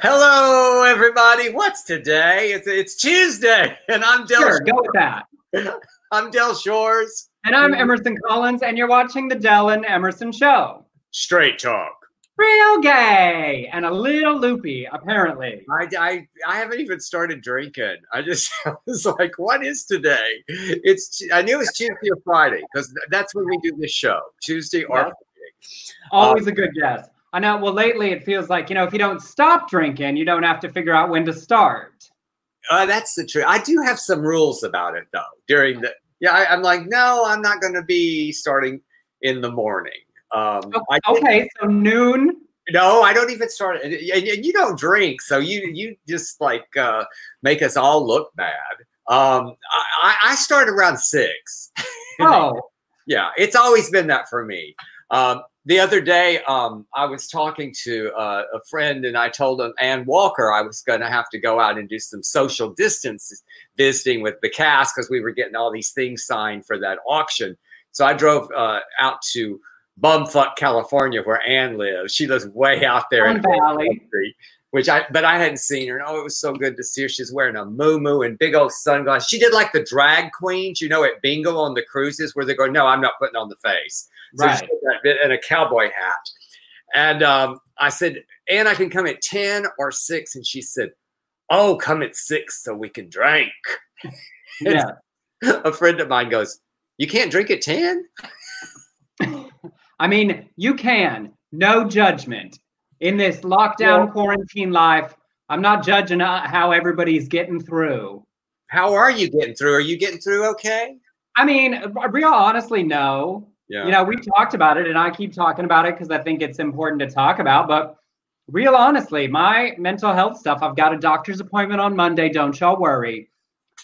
Hello, everybody. What's today? It's, it's Tuesday, and I'm Del. Sure, go with that. I'm Del Shores. And I'm Emerson Collins, and you're watching the Del and Emerson Show. Straight talk. Real gay and a little loopy, apparently. I, I, I haven't even started drinking. I just I was like, what is today? It's I knew it was Tuesday or Friday because that's when we do this show, Tuesday or Friday. Always um, a good guess. I know. Well, lately it feels like, you know, if you don't stop drinking, you don't have to figure out when to start. Uh, that's the truth. I do have some rules about it though. During the yeah, I, I'm like, no, I'm not going to be starting in the morning. Um, I think- Okay, so noon. No, I don't even start. And, and you don't drink, so you you just like uh, make us all look bad. Um, I, I start around six. Oh, Yeah, it's always been that for me. Um, the other day, um, I was talking to uh, a friend, and I told him, Ann Walker, I was going to have to go out and do some social distance visiting with the cast because we were getting all these things signed for that auction. So I drove uh, out to Bumfuck, California, where Ann lives. She lives way out there in Sun Valley. country, which I but I hadn't seen her. And oh, it was so good to see her. She's wearing a moo and big old sunglasses. She did like the drag queens, you know, at bingo on the cruises where they go, no, I'm not putting on the face. So Right. she had that bit and a cowboy hat. And um, I said, and I can come at 10 or 6. And she said, Oh, come at 6 so we can drink. yeah. a friend of mine goes, You can't drink at 10? I mean, you can. No judgment. In this lockdown Well- quarantine life, I'm not judging uh, how everybody's getting through. How are you getting through? Are you getting through okay? I mean, real honestly, no. Yeah. You know, we talked about it, and I keep talking about it because I think it's important to talk about. But real honestly, my mental health stuff, I've got a doctor's appointment on Monday. Don't y'all worry.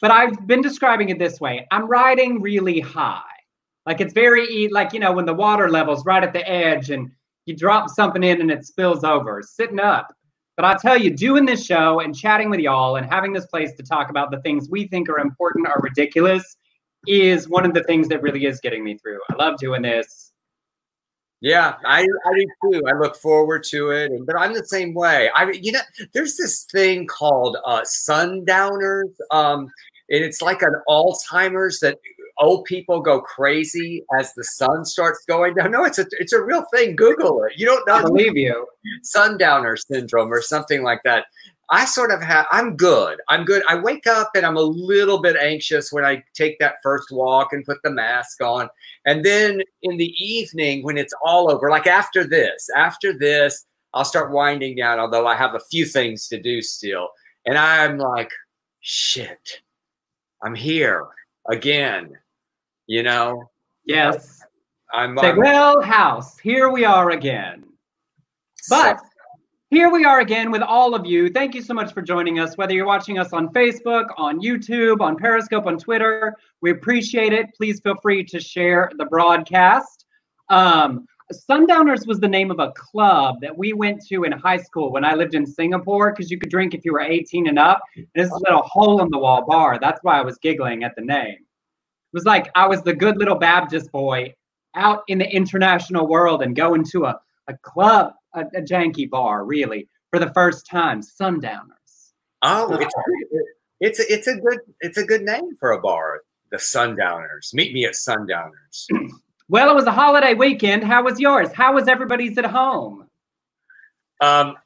But I've been describing it this way I'm riding really high. Like it's very, like, you know, when the water level's right at the edge and you drop something in and it spills over, sitting up. But I tell you, doing this show and chatting with y'all and having this place to talk about the things we think are important or ridiculous is one of the things that really is getting me through. I love doing this. Yeah, I, I do too. I look forward to it, but I'm the same way. I you know, there's this thing called uh, sundowners, um, and it's like an Alzheimer's that old people go crazy as the sun starts going down. No, it's a it's a real thing. Google it. You don't know believe you. sundowner syndrome or something like that. I sort of have, I'm good. I'm good. I wake up and I'm a little bit anxious when I take that first walk and put the mask on. And then in the evening, when it's all over, like after this, after this, I'll start winding down, although I have a few things to do still. And I'm like, shit, I'm here again. You know, Yes. I'm, Say, I'm well, house, here we are again. But here we are again with all of you. Thank you so much for joining us, whether you're watching us on Facebook, on YouTube, on Periscope, on Twitter. We appreciate it. Please feel free to share the broadcast. Um, Sundowners was the name of a club that we went to in high school when I lived in Singapore because you could drink if you were 18 and up. And this is a little hole in the wall bar. That's why I was giggling at the name. It was like I was the good little Baptist boy out in the international world and going to a, a club, a, a janky bar, really, for the first time. Sundowners. Oh, it's it's a, it's a good it's a good name for a bar. The Sundowners. Meet me at Sundowners. Well, it was a holiday weekend. How was yours? How was everybody's at home? Um,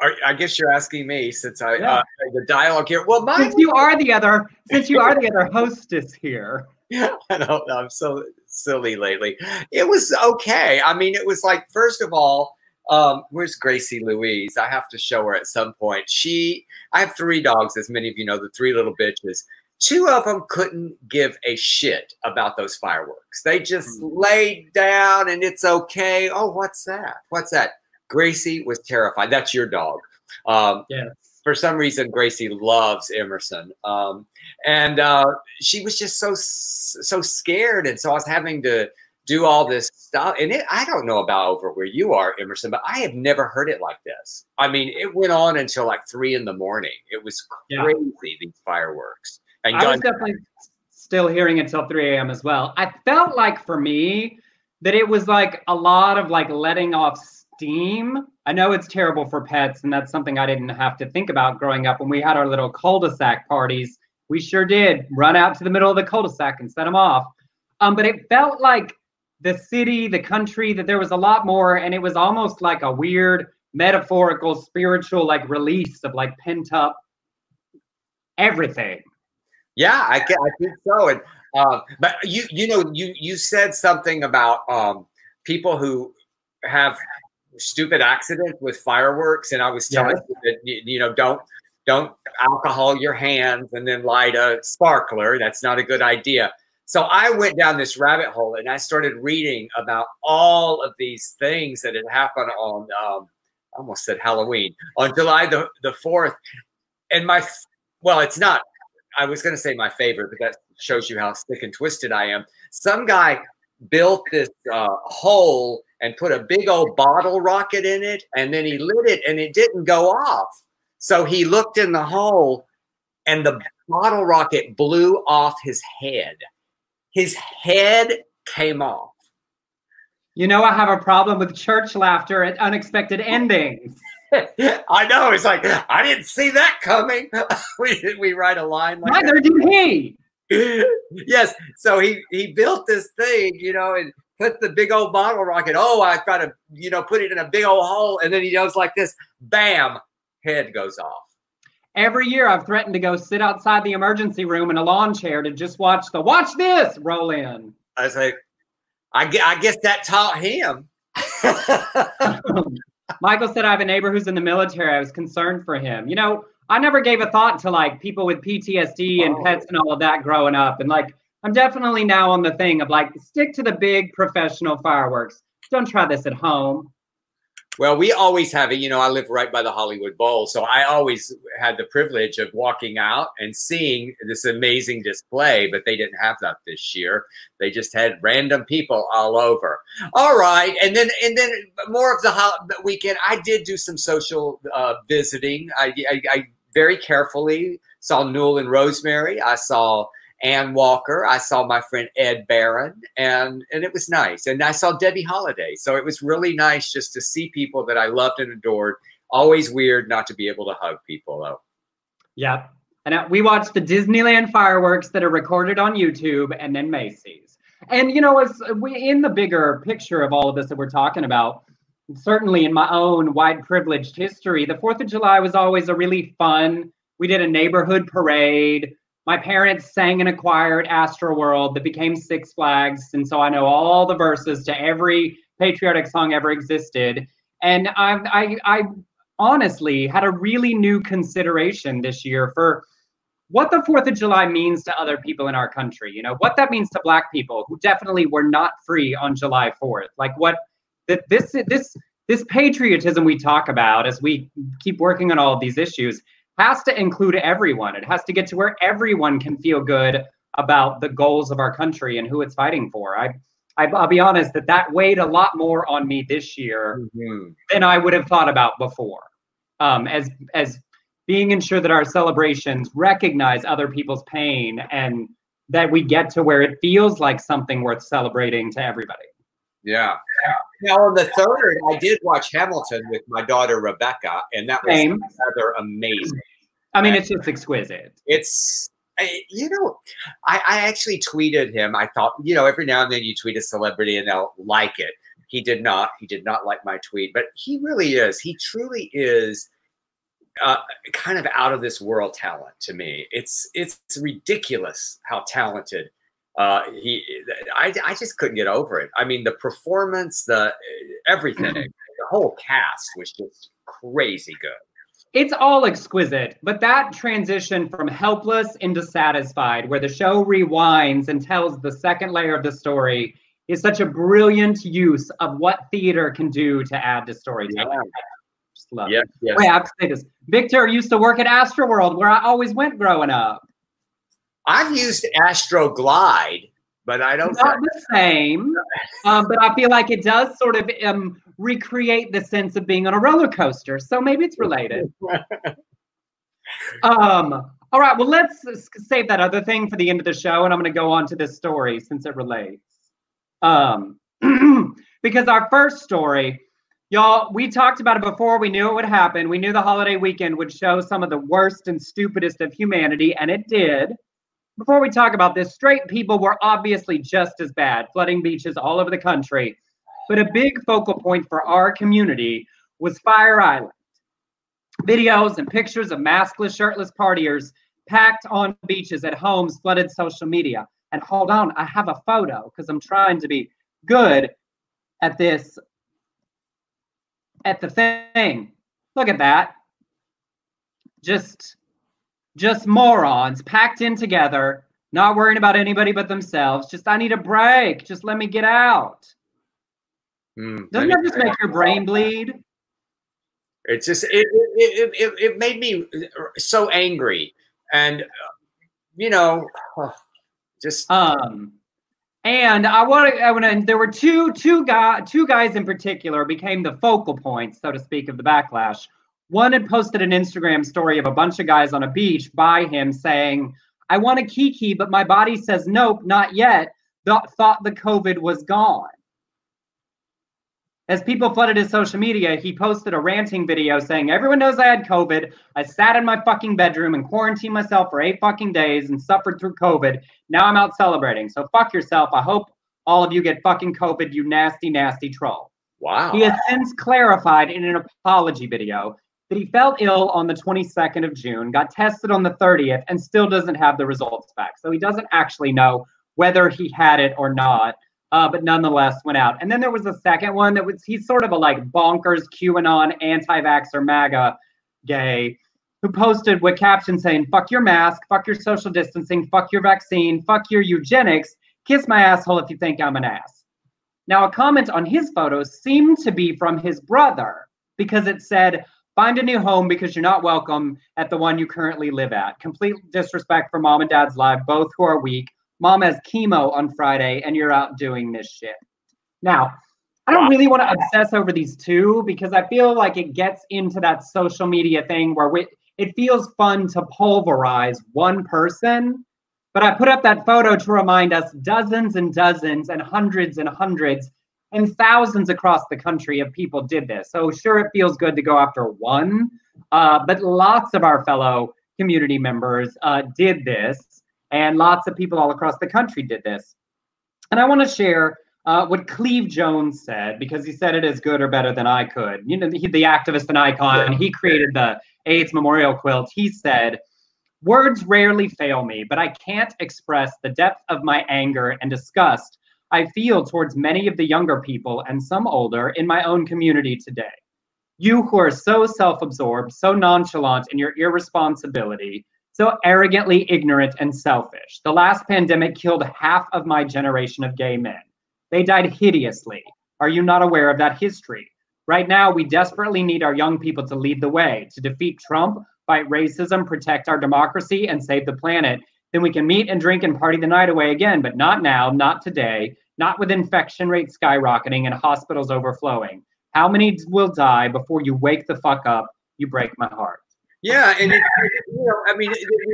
are, I guess you're asking me since I Yeah. uh, the dialogue here. Well, mine. Since you are the other, since you are the other hostess here. I don't know. I'm so silly lately. It was okay. I mean, it was like first of all, um, where's Gracie Louise? I have to show her at some point. She, I have three dogs, as many of you know, the three little bitches. Two of them couldn't give a shit about those fireworks. They just laid down and it's okay. Oh, what's that? What's that? Gracie was terrified. That's your dog. Um, Yes. For some reason Gracie loves Emerson, um, and uh, she was just so so scared, and so I was having to do all this stuff. And it, I don't know about over where you are, Emerson, but I have never heard it like this. I mean, it went on until like three in the morning. It was Yeah. crazy these fireworks and I was definitely still hearing until 3 a.m. as well. I felt like for me that it was like a lot of like letting off steam. I know it's terrible for pets, and that's something I didn't have to think about growing up when we had our little cul-de-sac parties. We sure did run out to the middle of the cul-de-sac and set them off. Um, but it felt like the city, the country, that there was a lot more, and it was almost like a weird metaphorical, spiritual, like release of like pent up everything. Yeah, I, can, I think so. And uh, but you you know you you said something about um, people who have stupid accident with fireworks, and I was telling yes. you that you, know don't don't alcohol your hands and then light a sparkler. That's not a good idea. So I went down this rabbit hole and I started reading about all of these things that had happened on, um, I almost said Halloween, on July the, the 4th. And my, well, it's not, I was going to say my favorite, but that shows you how sick and twisted I am. Some guy built this uh, hole and put a big old bottle rocket in it, and then he lit it and it didn't go off. So he looked in the hole and the bottle rocket blew off his head his head came off. You know, I have a problem with church laughter at unexpected endings. I know. It's like I didn't see that coming. we we write a line like neither did he. Yes. So he he built this thing, you know, and put the big old bottle rocket. Oh, I've got to, you know, put it in a big old hole, and then he goes like this. Bam, head goes off. Every year I've threatened to go sit outside the emergency room in a lawn chair to just watch the watch this roll in. I say, I, I guess that taught him. Michael said, I have a neighbor who's in the military. I was concerned for him. You know, I never gave a thought to like people with PTSD and pets and all of that growing up. And like, I'm definitely now on the thing of like, stick to the big professional fireworks. Don't try this at home. Well, we always have it. You know, I live right by the Hollywood Bowl, so I always had the privilege of walking out and seeing this amazing display. But they didn't have that this year. They just had random people all over. All right, and then and then more of the weekend. I did do some social uh, visiting. I, I, I very carefully saw Newell and Rosemary. I saw Ann Walker. I saw my friend Ed Barron, and and it was nice. And I saw Debbie Holiday, so it was really nice just to see people that I loved and adored. Always weird not to be able to hug people though. Yeah, and uh, we watched the Disneyland fireworks that are recorded on YouTube, and then Macy's. And you know, as we in the bigger picture of all of this that we're talking about, certainly in my own white privileged history, the Fourth of July was always a really fun. We did a neighborhood parade my parents sang in a choir at Astroworld that became Six Flags, and so I know all the verses to every patriotic song ever existed. And I, I, I honestly had a really new consideration this year for what the Fourth of July means to other people in our country. You know what that means to Black people who definitely were not free on July Fourth. Like what that this this this patriotism we talk about as we keep working on all of these issues has to include everyone. It has to get to where everyone can feel good about the goals of our country and who it's fighting for. I, I will be honest that that weighed a lot more on me this year mm-hmm. than I would have thought about before. Um, as as being ensured that our celebrations recognize other people's pain and that we get to where it feels like something worth celebrating to everybody. Yeah. Now on the third, I did watch Hamilton with my daughter Rebecca, and that was Same. rather amazing. I mean, it's just exquisite. It's you know, I, I actually tweeted him. I thought, you know, every now and then you tweet a celebrity and they'll like it. He did not. He did not like my tweet, but he really is. He truly is uh, kind of out of this world talent to me. It's it's ridiculous how talented uh, he. I, I just couldn't get over it. I mean, the performance, the everything, the whole cast was just crazy good it's all exquisite, but that transition from helpless into satisfied, where the show rewinds and tells the second layer of the story, is such a brilliant use of what theater can do to add to storytelling. Yeah. Just love yes, it. Yes. Wait, I have to say this. Victor used to work at Astroworld, where I always went growing up. I've used Astroglide but I don't. Not the same, um, but I feel like it does sort of um, recreate the sense of being on a roller coaster. So maybe it's related. um, all right, well, let's save that other thing for the end of the show, and I'm going to go on to this story since it relates. Um, because our first story Y'all, we talked about it before. We knew it would happen. We knew the holiday weekend would show some of the worst and stupidest of humanity, and it did. Before we talk about this, straight people were obviously just as bad, flooding beaches all over the country. But a big focal point for our community was Fire Island. Videos and pictures of maskless, shirtless partiers packed on beaches at homes flooded social media. And hold on, I have a photo because I'm trying to be good at this at the thing. Look at that. Just just morons packed in together, not worrying about anybody but themselves. Just I need a break. Just let me get out. Mm, Doesn't that just make your brain bleed? It's just it it, it, it made me so angry, and you know, just um, and I want to I want to there were two two guy two guys in particular became the focal points, so to speak, of the backlash. One had posted an Instagram story of a bunch of guys on a beach by him saying, "I want a kiki, but my body says nope, not yet." Th- thought the COVID was gone. As people flooded his social media, he posted a ranting video saying, Everyone knows I had COVID. I sat in my fucking bedroom and quarantined myself for eight fucking days and suffered through COVID. Now I'm out celebrating. So fuck yourself. I hope all of you get fucking COVID, you nasty, nasty troll. Wow. He has since clarified in an apology video that he felt ill on the 22nd of June, got tested on the 30th, and still doesn't have the results back. So he doesn't actually know whether he had it or not uh, but nonetheless went out. And then there was a second one that was he's sort of a like bonkers QAnon anti-vaxxer MAGA gay who posted with caption saying, fuck your mask, fuck your social distancing, fuck your vaccine, fuck your eugenics, kiss my asshole if you think I'm an ass. Now, a comment on his photos seemed to be from his brother because it said, find a new home because you're not welcome at the one you currently live at. Complete disrespect for mom and dad's life, both who are weak mom has chemo on Friday and you're out doing this shit. Now, I don't really want to obsess over these two because I feel like it gets into that social media thing where we, it feels fun to pulverize one person. But I put up that photo to remind us dozens and dozens and hundreds and hundreds and thousands across the country of people did this. So sure, it feels good to go after one, uh, but lots of our fellow community members uh, did this. And lots of people all across the country did this. And I want to share uh, what Cleve Jones said because he said it as good or better than I could. You know, he, the activist and icon, he created the AIDS memorial quilt. He said, Words rarely fail me, but I can't express the depth of my anger and disgust I feel towards many of the younger people and some older in my own community today. You who are so self absorbed, so nonchalant in your irresponsibility, so arrogantly ignorant and selfish. The last pandemic killed half of my generation of gay men. They died hideously. Are you not aware of that history? Right now, we desperately need our young people to lead the way, to defeat Trump, fight racism, protect our democracy, and save the planet. Then we can meet and drink and party the night away again, but not now, not today, not with infection rates skyrocketing and hospitals overflowing. How many will die before you wake the fuck up? You break my heart. Yeah, and it, you know, I mean,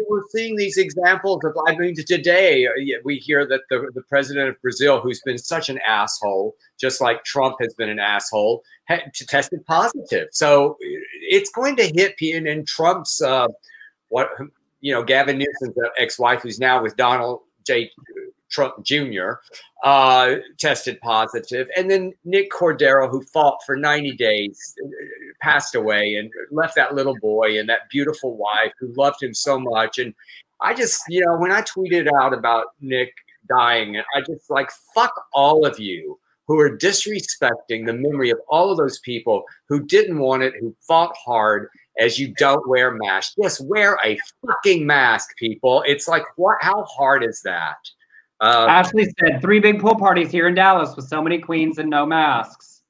we're seeing these examples of. I mean, today we hear that the the president of Brazil, who's been such an asshole, just like Trump has been an asshole, had tested positive. So it's going to hit. And, and Trump's uh, what you know, Gavin Newsom's ex-wife, who's now with Donald J. Trump Jr. Uh, tested positive, and then Nick Cordero, who fought for 90 days, passed away and left that little boy and that beautiful wife who loved him so much. And I just, you know, when I tweeted out about Nick dying, I just like fuck all of you who are disrespecting the memory of all of those people who didn't want it, who fought hard as you don't wear masks. Just wear a fucking mask, people. It's like what how hard is that? Uh, Ashley said three big pool parties here in Dallas with so many queens and no masks.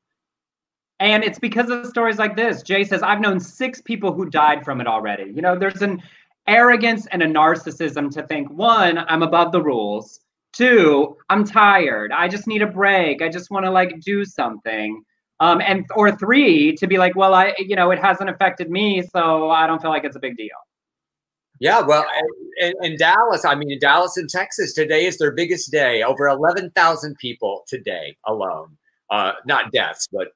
And it's because of stories like this. Jay says, I've known six people who died from it already. You know, there's an arrogance and a narcissism to think one, I'm above the rules. Two, I'm tired. I just need a break. I just want to like do something. Um, and or three, to be like, well, I, you know, it hasn't affected me, so I don't feel like it's a big deal. Yeah, well, in, in, Dallas, I mean, in Dallas and Texas, today is their biggest day. Over 11,000 people today alone. Uh, not deaths, but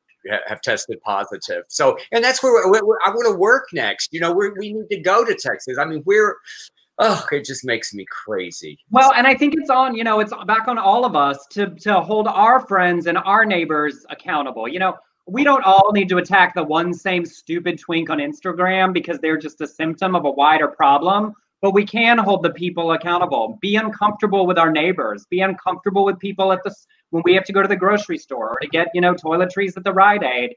have tested positive. So, and that's where I want to work next. You know, we we need to go to Texas. I mean, we're oh, it just makes me crazy. Well, and I think it's on, you know, it's back on all of us to to hold our friends and our neighbors accountable. You know, we don't all need to attack the one same stupid twink on Instagram because they're just a symptom of a wider problem. But we can hold the people accountable. Be uncomfortable with our neighbors. Be uncomfortable with people at the when we have to go to the grocery store or to get, you know, toiletries at the Rite Aid.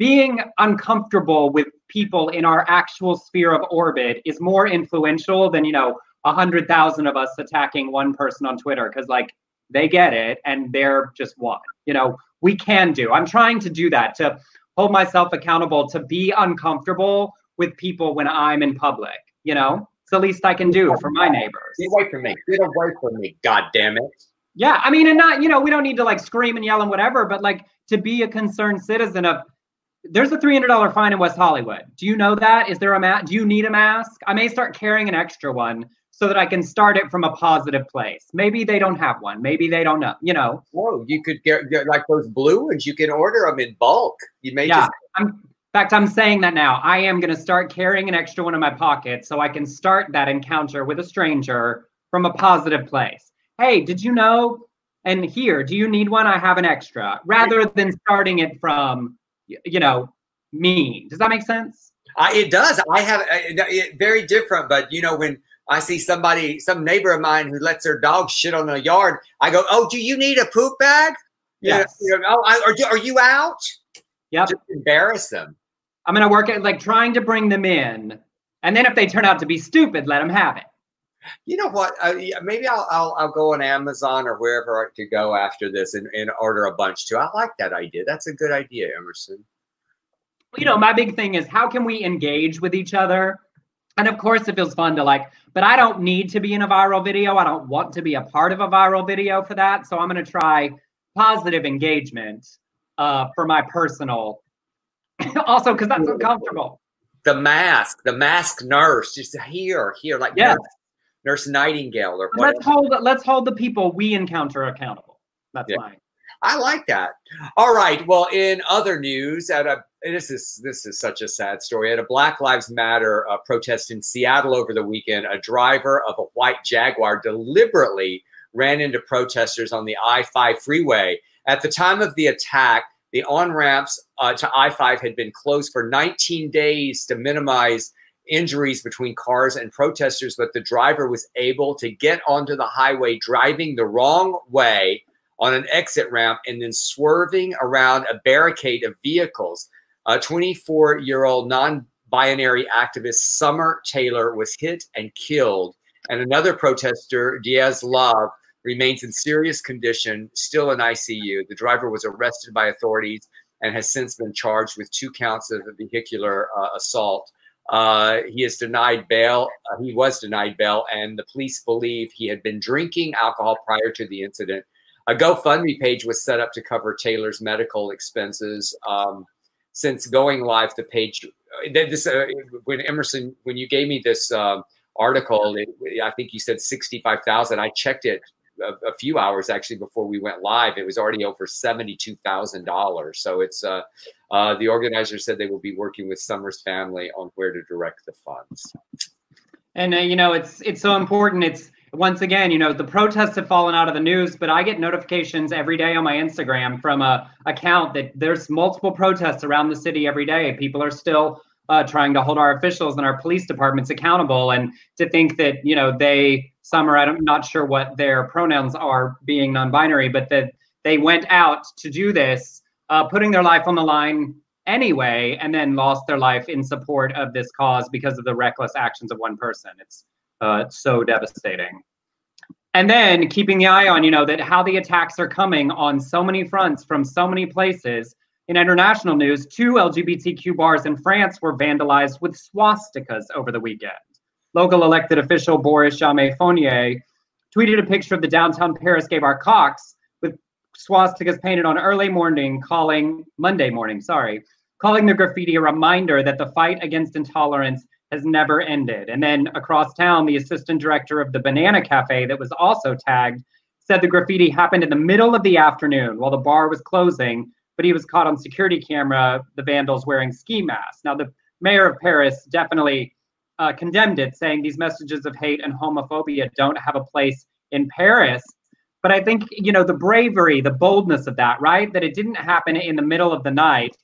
Being uncomfortable with people in our actual sphere of orbit is more influential than, you know, a hundred thousand of us attacking one person on Twitter because like they get it and they're just one. You know, we can do. I'm trying to do that to hold myself accountable to be uncomfortable with people when I'm in public, you know? It's the least I can do for my neighbors. Get away from me. Get away from me. God damn it. Yeah, I mean, and not, you know, we don't need to like scream and yell and whatever, but like to be a concerned citizen of there's a $300 fine in West Hollywood. Do you know that? Is there a mask? Do you need a mask? I may start carrying an extra one so that I can start it from a positive place. Maybe they don't have one. Maybe they don't know, you know. Whoa, you could get, get like those blue ones. You can order them in bulk. You may yeah, just. I'm, in fact, I'm saying that now. I am going to start carrying an extra one in my pocket so I can start that encounter with a stranger from a positive place. Hey, did you know? And here, do you need one? I have an extra rather than starting it from, you know, mean. Does that make sense? Uh, it does. I have it, very different, but you know, when I see somebody, some neighbor of mine who lets their dog shit on the yard. I go, "Oh, do you need a poop bag? Yes. You know, oh, I, are, you, are you out? Yeah. Just embarrass them. I'm gonna work at like trying to bring them in, and then if they turn out to be stupid, let them have it. You know what? Uh, maybe I'll, I'll, I'll go on Amazon or wherever I could go after this and, and order a bunch too. I like that idea. That's a good idea, Emerson. You know, my big thing is how can we engage with each other and of course, it feels fun to like, but I don't need to be in a viral video. I don't want to be a part of a viral video for that. So I'm going to try positive engagement uh, for my personal. also, because that's uncomfortable. The mask, the mask nurse, just here, here, like yes. Nurse, Nightingale or whatever. Let's hold. Let's hold the people we encounter accountable. That's yeah. fine. I like that. All right. Well, in other news, at a this is this is such a sad story. At a Black Lives Matter uh, protest in Seattle over the weekend, a driver of a white Jaguar deliberately ran into protesters on the I-5 freeway. At the time of the attack, the on ramps uh, to I-5 had been closed for 19 days to minimize injuries between cars and protesters, but the driver was able to get onto the highway driving the wrong way on an exit ramp and then swerving around a barricade of vehicles. A 24 year old non binary activist, Summer Taylor, was hit and killed. And another protester, Diaz Love, remains in serious condition, still in ICU. The driver was arrested by authorities and has since been charged with two counts of vehicular uh, assault. Uh, he is denied bail. Uh, he was denied bail, and the police believe he had been drinking alcohol prior to the incident a GoFundMe page was set up to cover Taylor's medical expenses. Um, since going live, the page, uh, this uh, when Emerson, when you gave me this uh, article, it, I think you said sixty-five thousand. I checked it a, a, few hours actually before we went live. It was already over seventy-two thousand dollars. So it's uh, uh, the organizer said they will be working with Summer's family on where to direct the funds. And uh, you know, it's it's so important. It's once again, you know, the protests have fallen out of the news, but I get notifications every day on my Instagram from a account that there's multiple protests around the city every day. People are still uh, trying to hold our officials and our police departments accountable, and to think that you know they some are I'm not sure what their pronouns are being non-binary, but that they went out to do this, uh, putting their life on the line anyway, and then lost their life in support of this cause because of the reckless actions of one person. It's uh, so devastating. And then keeping the eye on, you know, that how the attacks are coming on so many fronts from so many places. In international news, two LGBTQ bars in France were vandalized with swastikas over the weekend. Local elected official Boris Jamet-Fournier tweeted a picture of the downtown Paris Gay Bar Cox with swastikas painted on early morning, calling Monday morning, sorry, calling the graffiti a reminder that the fight against intolerance has never ended. And then across town, the assistant director of the Banana Cafe that was also tagged said the graffiti happened in the middle of the afternoon while the bar was closing but he was caught on security camera, the vandals wearing ski masks. Now, the mayor of Paris definitely uh, condemned it, saying these messages of hate and homophobia don't have a place in Paris. But I think, you know, the bravery, the boldness of that, right? That it didn't happen in the middle of the night.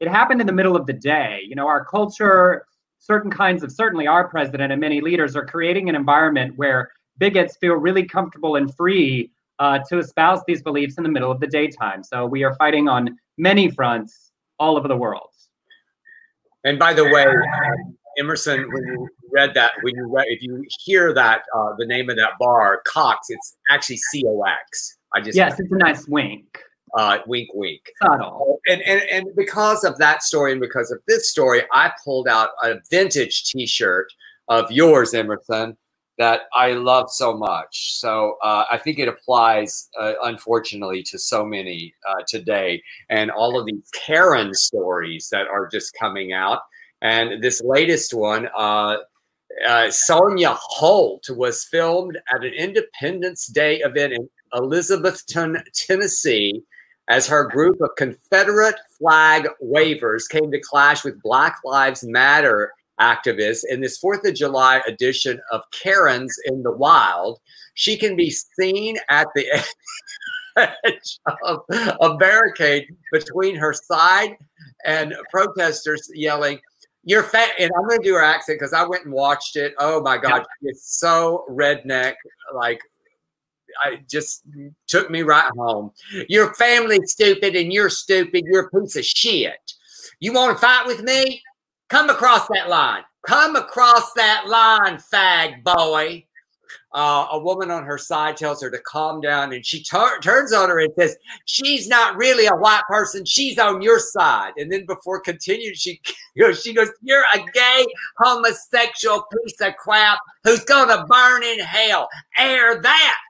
It happened in the middle of the day. You know, our culture, certain kinds of, certainly our president and many leaders are creating an environment where bigots feel really comfortable and free uh, to espouse these beliefs in the middle of the daytime. So we are fighting on many fronts all over the world. And by the way, um, Emerson, when you read that, when you read, if you hear that, uh, the name of that bar, Cox, it's actually C O X. I just yes, it's a nice wink. Uh, wink, wink. Subtle. And, and and because of that story and because of this story, I pulled out a vintage T-shirt of yours, Emerson, that I love so much. So uh, I think it applies, uh, unfortunately, to so many uh, today, and all of these Karen stories that are just coming out. And this latest one, uh, uh, Sonia Holt was filmed at an Independence Day event in Elizabethton, Tennessee, as her group of Confederate flag wavers came to clash with Black Lives Matter activists in this 4th of July edition of Karens in the Wild. She can be seen at the edge of a barricade between her side and protesters yelling, you're fat, and I'm going to do her accent because I went and watched it. Oh my god, yeah. it's so redneck. Like, I just took me right home. Your family's stupid, and you're stupid. You're a piece of shit. You want to fight with me? Come across that line. Come across that line, fag boy uh, a woman on her side tells her to calm down, and she turns on her and says, "She's not really a white person. She's on your side." And then before continuing, she goes, "She goes, you're a gay homosexual piece of crap who's gonna burn in hell. Air that."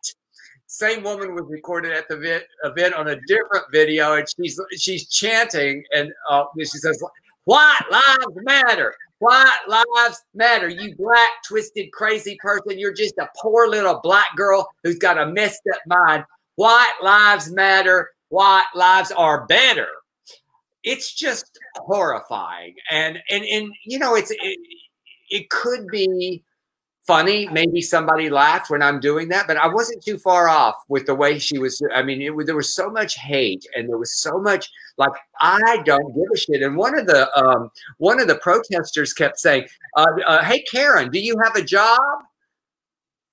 Same woman was recorded at the event on a different video, and she's she's chanting, and uh, she says, "White lives matter." White lives matter. You black, twisted, crazy person. You're just a poor little black girl who's got a messed up mind. White lives matter. White lives are better. It's just horrifying. And and and you know, it's it, it could be funny. Maybe somebody laughed when I'm doing that, but I wasn't too far off with the way she was. I mean, it, there was so much hate and there was so much like I don't give a shit. And one of the um, one of the protesters kept saying, uh, uh, "Hey, Karen, do you have a job?"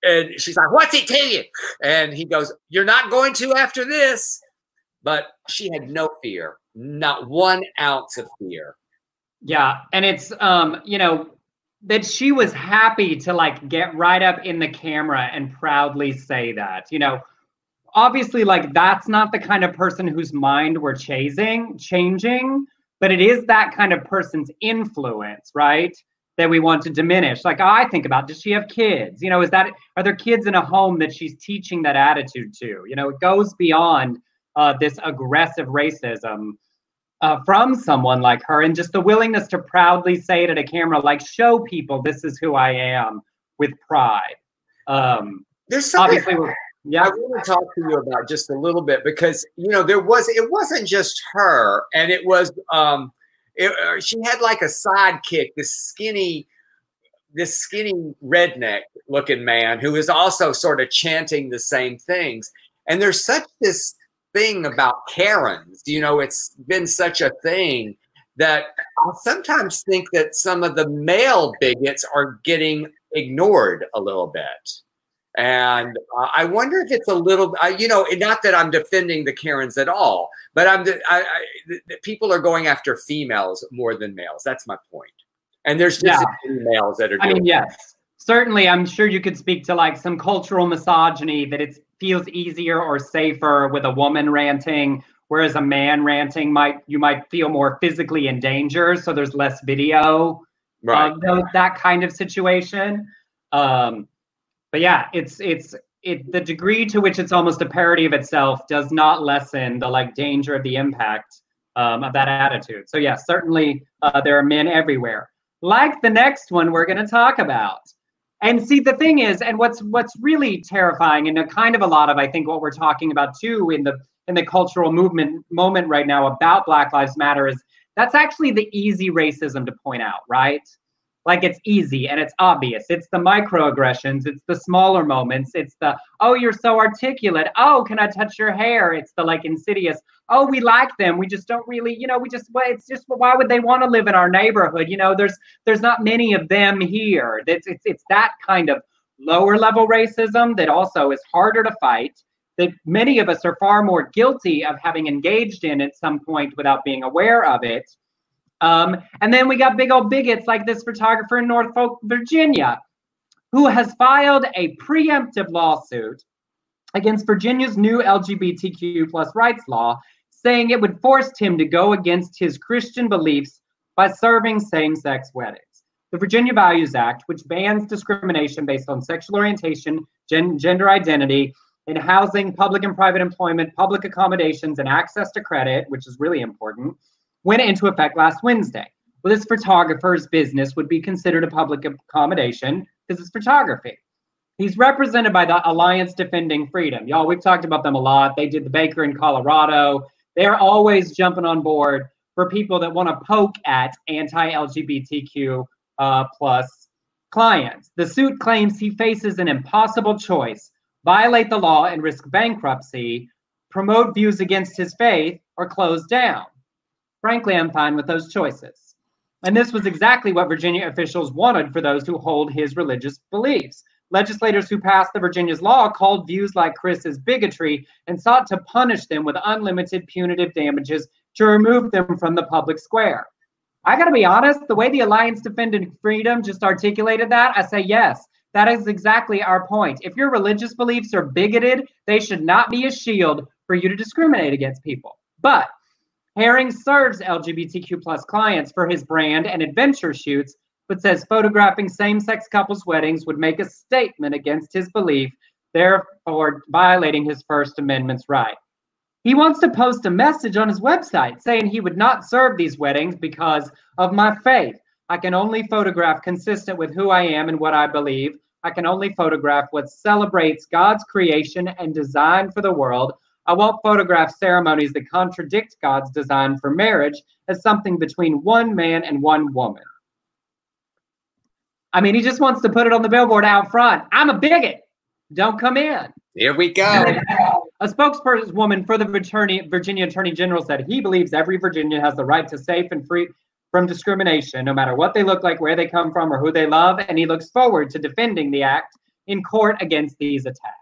And she's like, "What's it to you?" And he goes, "You're not going to after this." But she had no fear, not one ounce of fear. Yeah, and it's um, you know, that she was happy to like get right up in the camera and proudly say that you know? Obviously like that's not the kind of person whose mind we're chasing changing but it is that kind of person's influence right that we want to diminish. Like i think about does she have kids? You know is that are there kids in a home that she's teaching that attitude to? You know it goes beyond uh, this aggressive racism uh, from someone like her and just the willingness to proudly say it at a camera, like show people this is who I am with pride. Um, There's something obviously yeah. I want to talk to you about just a little bit because you know there was it wasn't just her and it was um it, uh, she had like a sidekick this skinny this skinny redneck looking man who is also sort of chanting the same things and there's such this thing about Karens. You know, it's been such a thing that I sometimes think that some of the male bigots are getting ignored a little bit. And uh, I wonder if it's a little, uh, you know, not that I'm defending the Karens at all, but I'm, I, I, the, people are going after females more than males. That's my point. And there's just yeah. males that are. I mean, yes, certainly. I'm sure you could speak to like some cultural misogyny that it feels easier or safer with a woman ranting whereas a man ranting might you might feel more physically in danger so there's less video right. that kind of situation. Um but yeah it's it's it the degree to which it's almost a parody of itself does not lessen the like danger of the impact um, of that attitude. So yeah certainly uh, there are men everywhere. Like the next one we're going to talk about and see, the thing is, and what's what's really terrifying, and a kind of a lot of I think what we're talking about too in the in the cultural movement moment right now about Black Lives Matter is that's actually the easy racism to point out, right? Like it's easy and it's obvious. It's the microaggressions, it's the smaller moments, it's the, oh, you're so articulate. Oh, can I touch your hair? It's the like insidious, oh, we like them. We just don't really, you know, we just, it's just, why would they want to live in our neighborhood? You know, there's, there's not many of them here. It's, it's, it's that kind of lower level racism that also is harder to fight that many of us are far more guilty of having engaged in at some point without being aware of it. Um, and then we got big old bigots like this photographer in Norfolk, Virginia, who has filed a preemptive lawsuit against Virginia's new LGBTQ plus rights law, saying it would force him to go against his Christian beliefs by serving same-sex weddings. The Virginia Values Act, which bans discrimination based on sexual orientation, gen- gender identity, in housing, public and private employment, public accommodations, and access to credit, which is really important, went into effect last Wednesday. Well, this photographer's business would be considered a public accommodation because it's photography. He's represented by the Alliance Defending Freedom. Y'all, we've talked about them a lot. They did the Baker in Colorado. They're always jumping on board for people that want to poke at anti-LGBTQ uh, plus clients. The suit claims he faces an impossible choice violate the law and risk bankruptcy, promote views against his faith, or close down. Frankly, I'm fine with those choices. And this was exactly what Virginia officials wanted for those who hold his religious beliefs. Legislators who passed the Virginia's law called views like Chris's bigotry and sought to punish them with unlimited punitive damages to remove them from the public square. I got to be honest, the way the Alliance Defending Freedom just articulated that, I say yes. That is exactly our point. If your religious beliefs are bigoted, they should not be a shield for you to discriminate against people. But Herring serves LGBTQ plus clients for his brand and adventure shoots, but says photographing same-sex couples' weddings would make a statement against his belief, therefore violating his First Amendment's right. He wants to post a message on his website saying he would not serve these weddings because of my faith. I can only photograph consistent with who I am and what I believe. I can only photograph what celebrates God's creation and design for the world. I won't photograph ceremonies that contradict God's design for marriage as something between one man and one woman. I mean, he just wants to put it on the billboard out front. I'm a bigot. Don't come in. Here we go. A spokesperson for the Virginia Attorney General said he believes every Virginian has the right to safe and free from discrimination, no matter what they look like, where they come from, or who they love, and he looks forward to defending the act in court against these attacks.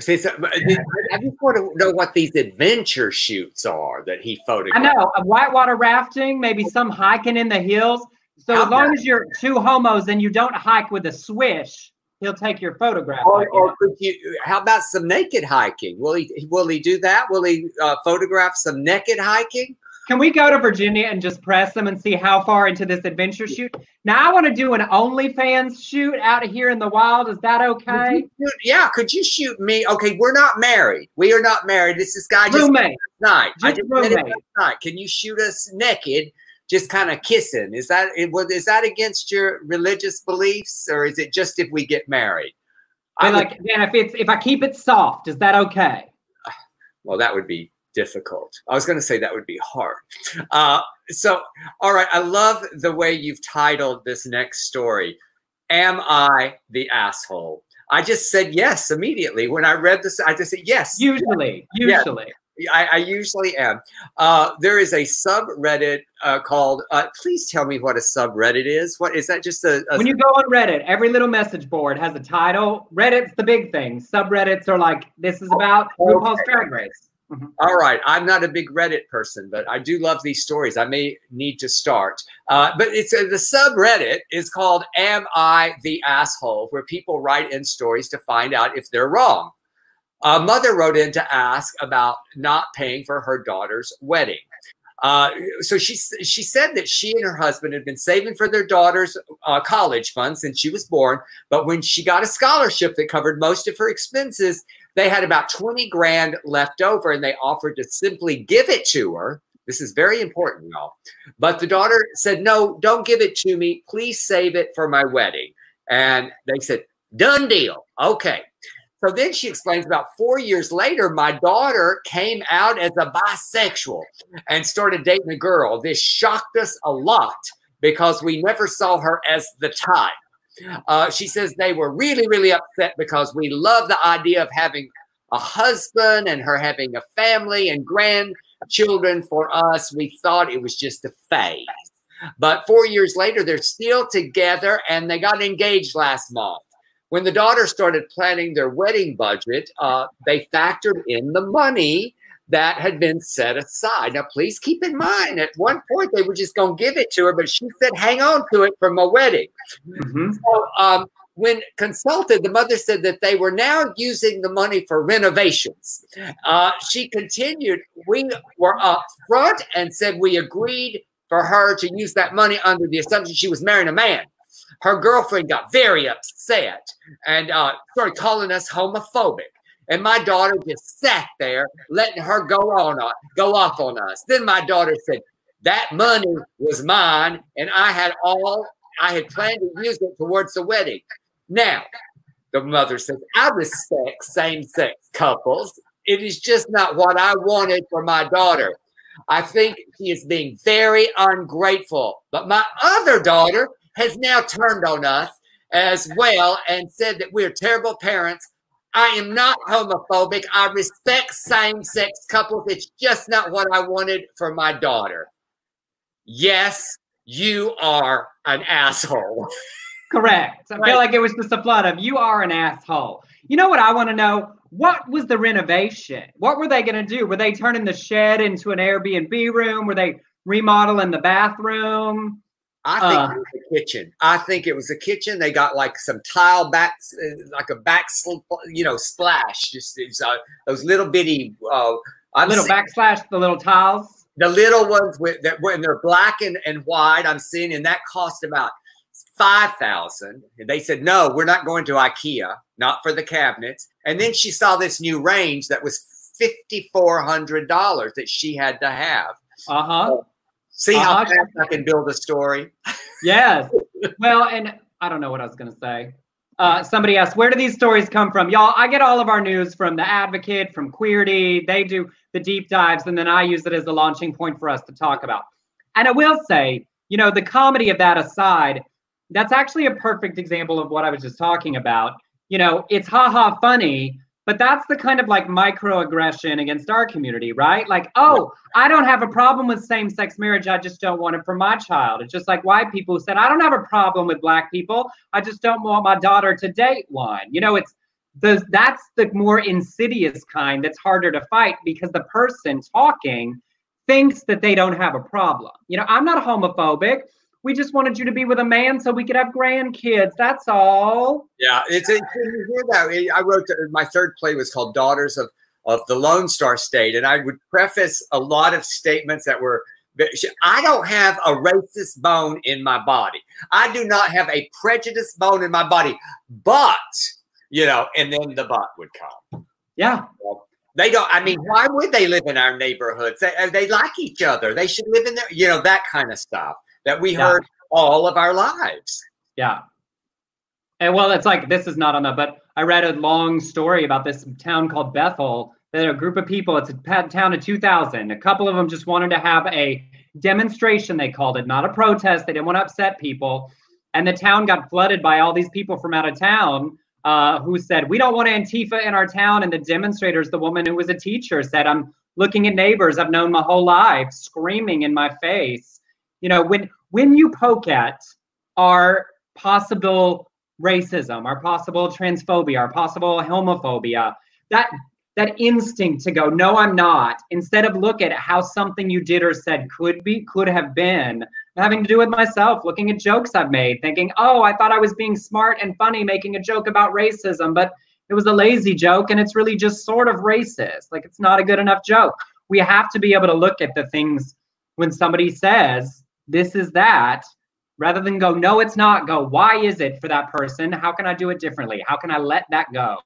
See, so, I just want to know what these adventure shoots are that he photographed. I know whitewater rafting, maybe some hiking in the hills. So How as long as you're two homos and you don't hike with a swish, he'll take your photograph. Or, or could you? How about some naked hiking? Will he? Will he do that? Will he uh, photograph some naked hiking? Can we go to Virginia and just press them and see how far into this adventure shoot? Now I want to do an OnlyFans shoot out of here in the wild. Is that okay? Shoot, yeah. Could you shoot me? Okay, we're not married. We are not married. This is guy just roommate. night. Just I just roommate. night. Can you shoot us naked? Just kind of kissing. Is that is that against your religious beliefs, or is it just if we get married? I like, man, if it's if I keep it soft, is that okay? Well, that would be difficult. I was going to say that would be hard. Uh, so, all right, I love the way you've titled this next story. Am I the asshole? I just said yes immediately when I read this. I just said yes. Usually, usually. Yes. I, I, usually am. Uh, there is a subreddit uh, called. Uh, please tell me what a subreddit is. What is that? Just a, a, when you go on Reddit, every little message board has a title. Reddit's the big thing. Subreddits are like this is about RuPaul's Drag Race. Mm-hmm. All right. I'm not a big Reddit person, but I do love these stories. I may need to start. Uh, but it's uh, the subreddit is called Am I the Asshole, where people write in stories to find out if they're wrong. A mother wrote in to ask about not paying for her daughter's wedding. Uh, so she she said that she and her husband had been saving for their daughter's uh, college fund since she was born, but when she got a scholarship that covered most of her expenses, they had about 20 grand left over and they offered to simply give it to her. This is very important, y'all. But the daughter said, No, don't give it to me. Please save it for my wedding. And they said, Done deal. Okay. So then she explains about four years later, my daughter came out as a bisexual and started dating a girl. This shocked us a lot because we never saw her as the type. Uh, she says they were really, really upset because we love the idea of having a husband and her having a family and grandchildren for us. We thought it was just a phase. But four years later, they're still together and they got engaged last month. When the daughter started planning their wedding budget, uh, they factored in the money that had been set aside. Now, please keep in mind, at one point they were just going to give it to her, but she said, hang on to it for my wedding. Mm-hmm. So, um, when consulted, the mother said that they were now using the money for renovations. Uh, she continued, We were up front and said we agreed for her to use that money under the assumption she was marrying a man her girlfriend got very upset and uh, started calling us homophobic. And my daughter just sat there, letting her go on, uh, go off on us. Then my daughter said, "That money was mine, and I had all I had planned to use it towards the wedding." Now, the mother says, "I respect same-sex couples. It is just not what I wanted for my daughter." I think she is being very ungrateful. But my other daughter has now turned on us as well and said that we're terrible parents. I am not homophobic. I respect same sex couples. It's just not what I wanted for my daughter. Yes, you are an asshole. Correct. I right. feel like it was just a flood of you are an asshole. You know what I want to know? What was the renovation? What were they going to do? Were they turning the shed into an Airbnb room? Were they remodeling the bathroom? I think uh, it was a kitchen. I think it was a kitchen. They got like some tile backs, uh, like a back, you know, splash. Just uh, those little bitty, uh, I'm little backslash, the little tiles. The little ones with that when they're black and, and white. I'm seeing, and that cost about five thousand. And they said, no, we're not going to IKEA, not for the cabinets. And then she saw this new range that was fifty four hundred dollars that she had to have. Uh huh. See how uh, fast I can build a story. yes. Well, and I don't know what I was going to say. Uh, somebody asked, where do these stories come from? Y'all, I get all of our news from The Advocate, from Queerty. They do the deep dives, and then I use it as a launching point for us to talk about. And I will say, you know, the comedy of that aside, that's actually a perfect example of what I was just talking about. You know, it's ha ha funny, but that's the kind of like microaggression against our community, right? Like, oh, I don't have a problem with same sex marriage. I just don't want it for my child. It's just like white people who said, I don't have a problem with black people. I just don't want my daughter to date one. You know, it's the that's the more insidious kind that's harder to fight because the person talking thinks that they don't have a problem. You know, I'm not homophobic we just wanted you to be with a man so we could have grandkids. That's all. Yeah, it's, it's you. I wrote my third play was called Daughters of of the Lone Star State, and I would preface a lot of statements that were. I don't have a racist bone in my body. I do not have a prejudice bone in my body, but you know, and then the but would come. Yeah. They don't. I mean, why would they live in our neighborhoods? They, uh, they like each other. They should live in there. You know that kind of stuff that we heard all of our lives. Yeah. And well, it's like this is not on that, but I read a long story about this town called Bethel. That a group of people, it's a town of 2,000. A couple of them just wanted to have a demonstration, they called it, not a protest. They didn't want to upset people. And the town got flooded by all these people from out of town uh, who said, We don't want Antifa in our town. And the demonstrators, the woman who was a teacher, said, I'm looking at neighbors I've known my whole life screaming in my face you know, when when you poke at our possible racism, our possible transphobia, our possible homophobia, that that instinct to go, no, I'm not, instead of look at how something you did or said could be, could have been, having to do with myself, looking at jokes I've made, thinking, oh, I thought I was being smart and funny making a joke about racism, but it was a lazy joke and it's really just sort of racist. Like it's not a good enough joke. We have to be able to look at the things when somebody says, this is that rather than go no it's not go why is it for that person how can i do it differently how can i let that go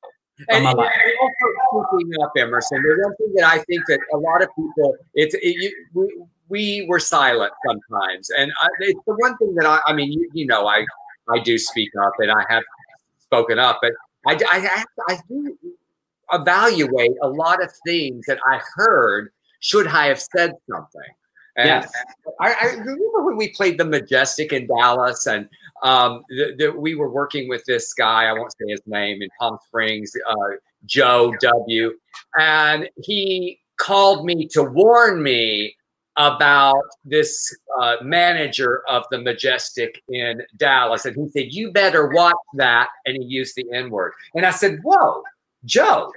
and, and also speaking up emerson the one thing that i think that a lot of people it's it, you, we, we were silent sometimes and I, it's the one thing that i i mean you, you know i i do speak up and i have spoken up but I, I, I, do evaluate a lot of things that I heard. Should I have said something? And Yes. I, I remember when we played the Majestic in Dallas, and um, the, the, we were working with this guy. I won't say his name in Palm Springs, uh, Joe W. And he called me to warn me about this uh, manager of the Majestic in Dallas. And he said, You better watch that. And he used the N word. And I said, Whoa, Joe,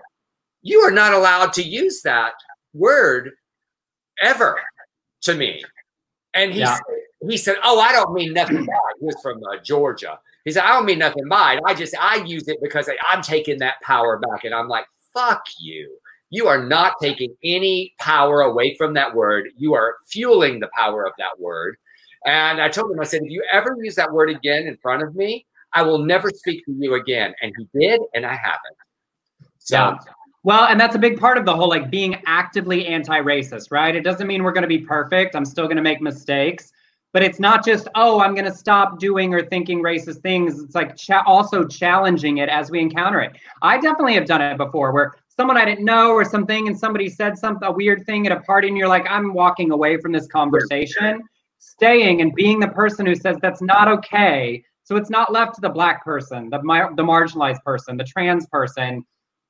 you are not allowed to use that word ever to me. And he, Yeah. said, he said, Oh, I don't mean nothing by it. He was from uh, Georgia. He said, I don't mean nothing by it. I just, I use it because I, I'm taking that power back. And I'm like, Fuck you. You are not taking any power away from that word. You are fueling the power of that word. And I told him, I said, if you ever use that word again in front of me, I will never speak to you again. And he did, and I haven't. So, Yeah. Well, and that's a big part of the whole like being actively anti-racist, right? It doesn't mean we're going to be perfect. I'm still going to make mistakes, but it's not just oh, I'm going to stop doing or thinking racist things. It's like cha- also challenging it as we encounter it. I definitely have done it before, where someone I didn't know or something, and somebody said something a weird thing at a party, and you're like, I'm walking away from this conversation, staying and being the person who says that's not okay. So it's not left to the black person, the the marginalized person, the trans person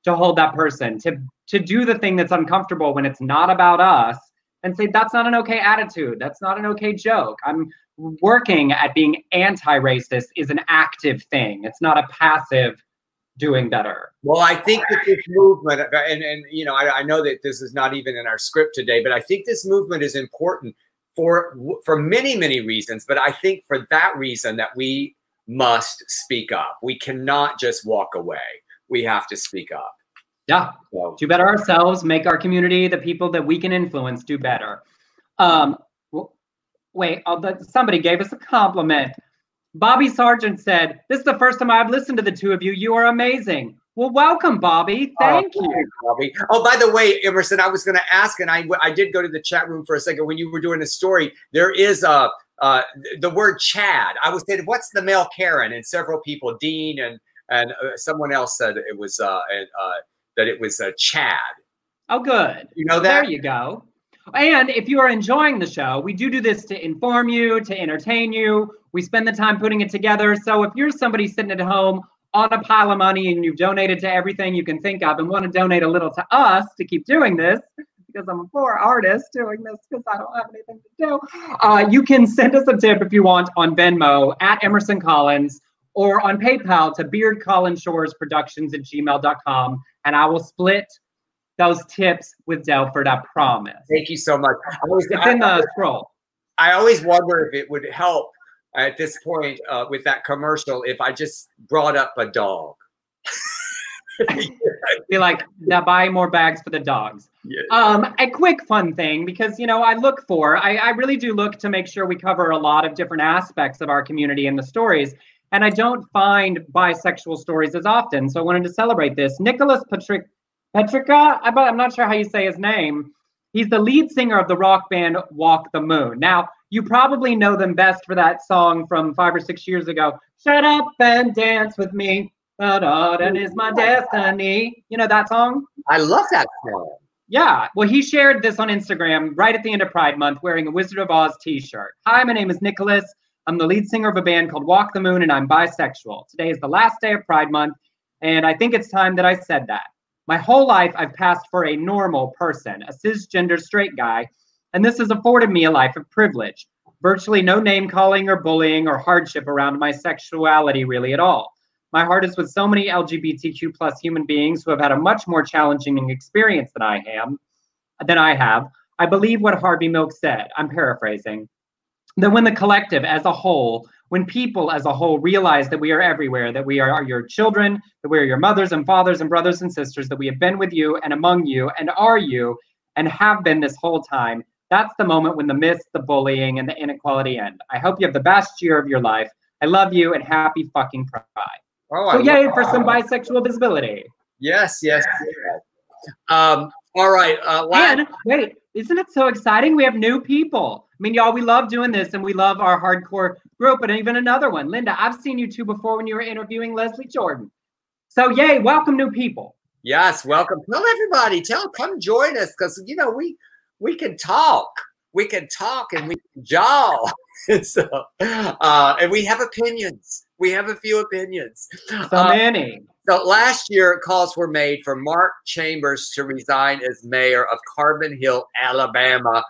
to hold that person to to do the thing that's uncomfortable when it's not about us and say that's not an okay attitude that's not an okay joke i'm working at being anti-racist is an active thing it's not a passive doing better well, I think that this movement, and, and you know, I, I know that this is not even in our script today, but I think this movement is important for for many, many reasons. But I think for that reason that we must speak up. We cannot just walk away. We have to speak up. Yeah So, do better ourselves make our community the people that we can influence do better um wait oh, somebody gave us a compliment bobby sargent said this is the first time i've listened to the two of you you are amazing well welcome bobby thank Oh, you Bobby. Oh, by the way, Emerson, I was going to ask, and I I did go to the chat room for a second when you were doing the story. There is a uh, the word Chad. I was saying, what's the male Karen? And several people, Dean and and uh, someone else said it was uh, uh, that it was uh, Chad. oh good You know that? There you go. And if you are enjoying the show, we do do this to inform you, to entertain you. We spend the time putting it together. So if you're somebody sitting at home on a pile of money and you've donated to everything you can think of and want to donate a little to us to keep doing this, because I'm a poor artist doing this because I don't have anything to do, uh, you can send us a tip if you want on Venmo at Emerson Collins or on PayPal to Beard Collins Shores Productions at gmail.com. And I will split those tips with Delford, I promise. Thank you so much. I, was, It's in the scroll. I always wonder if it would help at this point uh, with that commercial if I just brought up a dog. Be like, now buy more bags for the dogs. Yeah. Um, a quick fun thing because you know I look for, I, I really do look to make sure we cover a lot of different aspects of our community and the stories, and I don't find bisexual stories as often. So I wanted to celebrate this. Nicholas Patrick Petricca, I'm not sure how you say his name. He's the lead singer of the rock band Walk the Moon. Now, you probably know them best for that song from five or six years ago. Shut up and dance with me. That is my destiny. You know that song? I love that song. Yeah. Well, he shared this on Instagram right at the end of Pride Month wearing a Wizard of Oz t shirt. Hi, my name is Nicholas. I'm the lead singer of a band called Walk the Moon, and I'm bisexual. Today is the last day of Pride Month, and I think it's time that I said that. My whole life, I've passed for a normal person, a cisgender straight guy, and this has afforded me a life of privilege. Virtually no name calling or bullying or hardship around my sexuality, really, at all. My heart is with so many LGBTQ plus human beings who have had a much more challenging experience than I am, than I have. I believe what Harvey Milk said. I'm paraphrasing. That when the collective as a whole, when people as a whole realize that we are everywhere, that we are your children, that we are your mothers and fathers and brothers and sisters, that we have been with you and among you and are you and have been this whole time, that's the moment when the myths, the bullying, and the inequality end. I hope you have the best year of your life. I love you and happy fucking Pride. Oh, So I yay for some bisexual visibility. Yes, yes. yes. Um, all right. Uh, last, And wait, isn't it so exciting? We have new people. I mean, y'all, we love doing this and we love our hardcore group, but even another one. Linda, I've seen you two before when you were interviewing Leslie Jordan. So yay, welcome new people. Yes, welcome. Tell everybody. Tell come join us because you know we we can talk. We can talk and we can jaw. so, uh, and we have opinions. We have a few opinions. So uh, many. So last year, calls were made for Mark Chambers to resign as mayor of Carbon Hill, Alabama,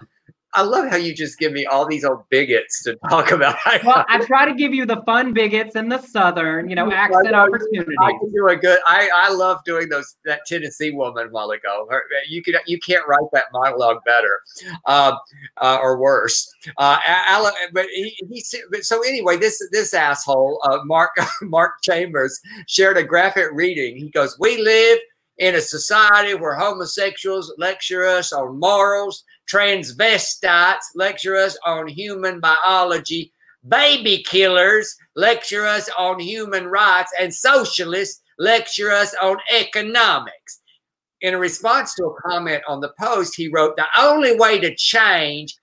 I love how you just give me all these old bigots to talk about. well, I try to give you the fun bigots and the southern, you know, accent opportunity. I can do a good. I I love doing those. That Tennessee woman a while ago. Her, you could you can't write that monologue better, uh, uh, or worse. Uh, Alan, but he, he so anyway, this this asshole, uh, Mark Mark Chambers, shared a graphic reading. He goes, "We live." In a society where homosexuals lecture us on morals, transvestites lecture us on human biology, baby killers lecture us on human rights, and socialists lecture us on economics. In response to a comment on the post, he wrote, The only way to change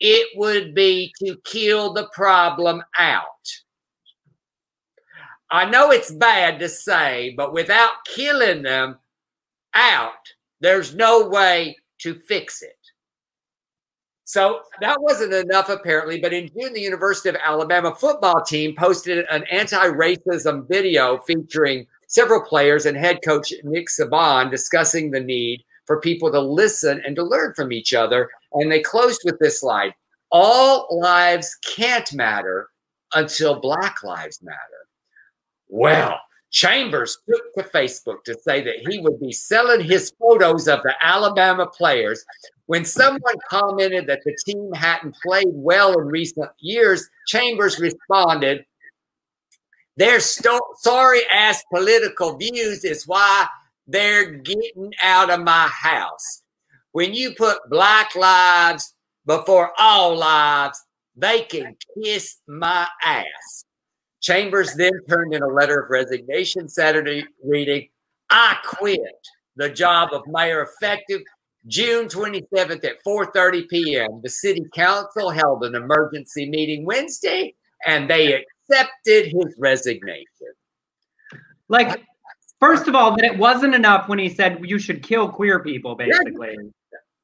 it would be to kill the problem out. I know it's bad to say, but without killing them out, there's no way to fix it. So that wasn't enough, apparently. But in June, the University of Alabama football team posted an anti racism video featuring several players and head coach Nick Saban discussing the need for people to listen and to learn from each other. And they closed with this slide All lives can't matter until Black Lives Matter. Well, Chambers took to Facebook to say that he would be selling his photos of the Alabama players. When someone commented that the team hadn't played well in recent years, Chambers responded, Their sto- sorry ass political views is why they're getting out of my house. When you put black lives before all lives, they can kiss my ass. Chambers then turned in a letter of resignation Saturday reading, I quit the job of mayor effective June 27th at 4:30 p.m. The city council held an emergency meeting Wednesday and they accepted his resignation. Like first of all that it wasn't enough when he said you should kill queer people basically.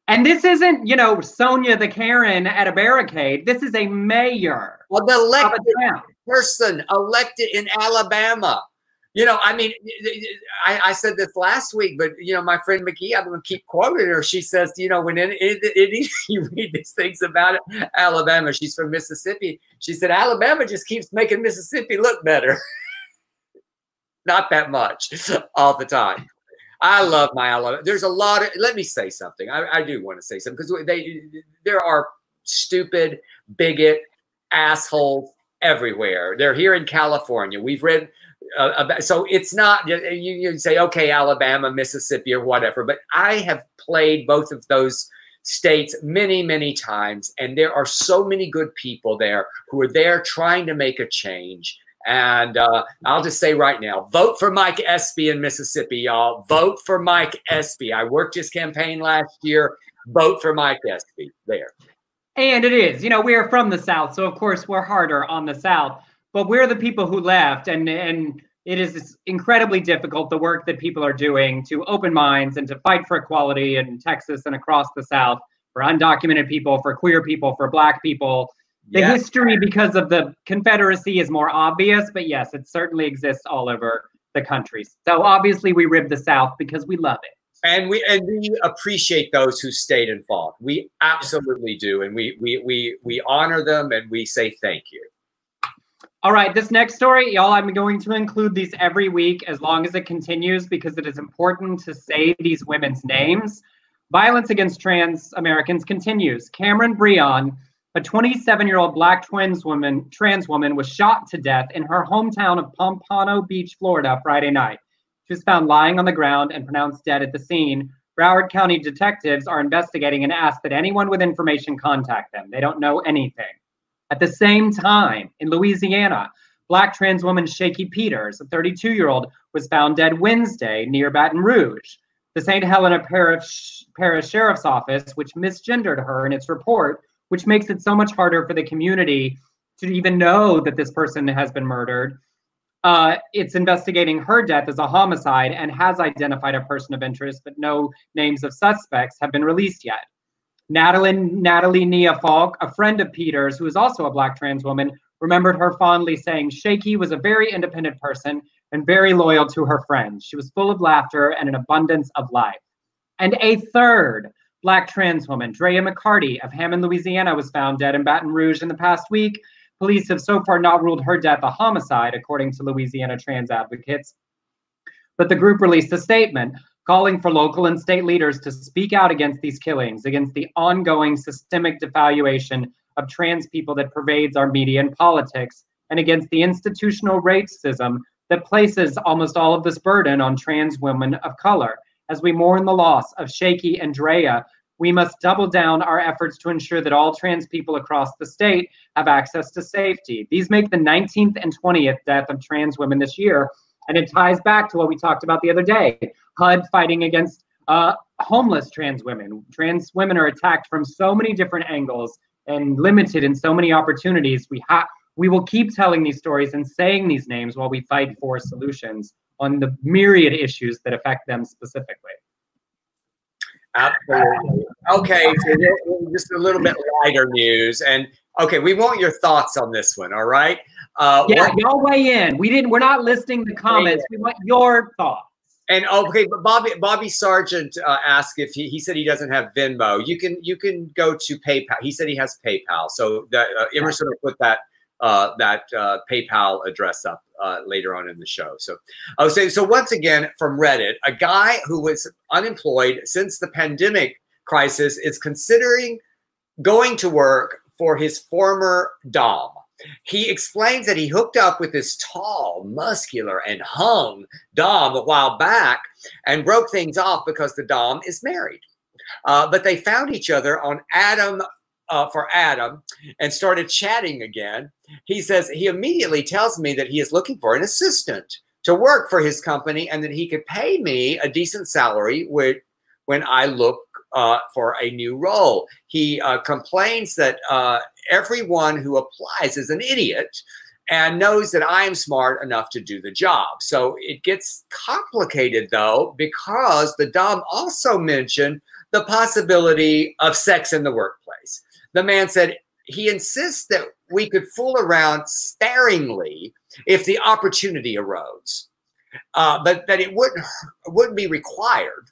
And this isn't, you know, Sonia the Karen at a barricade. This is a mayor. Well, the elected person elected in Alabama. You know, I mean, I, I, said this last week, but you know, my friend McGee, I'm gonna keep quoting her. She says, you know, when it, it, it, you read these things about it, Alabama, she's from Mississippi. She said Alabama just keeps making Mississippi look better. Not that much all the time. I love my Alabama. There's a lot of. Let me say something. I, I do want to say something because they there are stupid, bigot assholes everywhere. They're here in California. We've read uh, about, so it's not you, you say okay, Alabama, Mississippi, or whatever. But I have played both of those states many, many times, and there are so many good people there who are there trying to make a change. And uh, I'll just say right now, vote for Mike Espy in Mississippi, y'all. Vote for Mike Espy. I worked his campaign last year. Vote for Mike Espy. There. And it is, you know, we are from the South, so of course we're harder on the South, but we're the people who left, and and it is incredibly difficult the work that people are doing to open minds and to fight for equality in Texas and across the South for undocumented people, for queer people, for Black people. The yes. history, because of the Confederacy, is more obvious, but yes, it certainly exists all over the country. So obviously, we rib the South because we love it and we and we appreciate those who stayed involved. We absolutely do, and we we we we honor them and we say thank you. All right, this next story, y'all, I'm going to include these every week as long as it continues because it is important to say these women's names. Violence against trans Americans continues. Cameron Breon, a 27-year-old black twins woman, trans woman, was shot to death in her hometown of Pompano Beach, Florida, Friday night. She was found lying on the ground and pronounced dead at the scene. Broward County detectives are investigating and ask that anyone with information contact them. They don't know anything. At the same time, in Louisiana, black trans woman Shaky Peters, a 32 year old, was found dead Wednesday near Baton Rouge. The St. Helena Parish, Parish Sheriff's Office, which misgendered her in its report, which makes it so much harder for the community to even know that this person has been murdered, uh, it's investigating her death as a homicide and has identified a person of interest, but no names of suspects have been released yet. Natalie, Natalie Nia Falk, a friend of Peter's, who is also a black trans woman, remembered her fondly saying, Shaky was a very independent person and very loyal to her friends. She was full of laughter and an abundance of life. And a third black trans woman, Drea McCarty of Hammond, Louisiana, was found dead in Baton Rouge in the past week. Police have so far not ruled her death a homicide, according to Louisiana trans advocates. But the group released a statement calling for local and state leaders to speak out against these killings, against the ongoing systemic devaluation of trans people that pervades our media and politics, and against the institutional racism that places almost all of this burden on trans women of color. As we mourn the loss of Shaky and Drea, we must double down our efforts to ensure that all trans people across the state have access to safety. These make the 19th and 20th death of trans women this year. And it ties back to what we talked about the other day HUD fighting against uh, homeless trans women. Trans women are attacked from so many different angles and limited in so many opportunities. We have we will keep telling these stories and saying these names while we fight for solutions on the myriad issues that affect them specifically. Absolutely. Okay, so just a little bit lighter news, and okay, we want your thoughts on this one. All right. Uh, yeah, what, y'all weigh in. We didn't. We're not listing the comments. We want your thoughts. And okay, but Bobby Bobby Sargent uh, asked if he, he said he doesn't have Venmo. You can you can go to PayPal. He said he has PayPal. So that uh, Emerson will put that uh, that uh, PayPal address up uh, later on in the show. So I was saying, so once again from Reddit, a guy who was unemployed since the pandemic crisis is considering going to work for his former Dom. He explains that he hooked up with this tall, muscular, and hung Dom a while back and broke things off because the Dom is married. Uh, but they found each other on Adam uh, for Adam and started chatting again. He says he immediately tells me that he is looking for an assistant to work for his company and that he could pay me a decent salary when, when I look uh, for a new role. He uh, complains that uh, everyone who applies is an idiot and knows that I am smart enough to do the job. So it gets complicated though, because the Dom also mentioned the possibility of sex in the workplace. The man said he insists that we could fool around sparingly if the opportunity arose, uh, but that it wouldn't wouldn't be required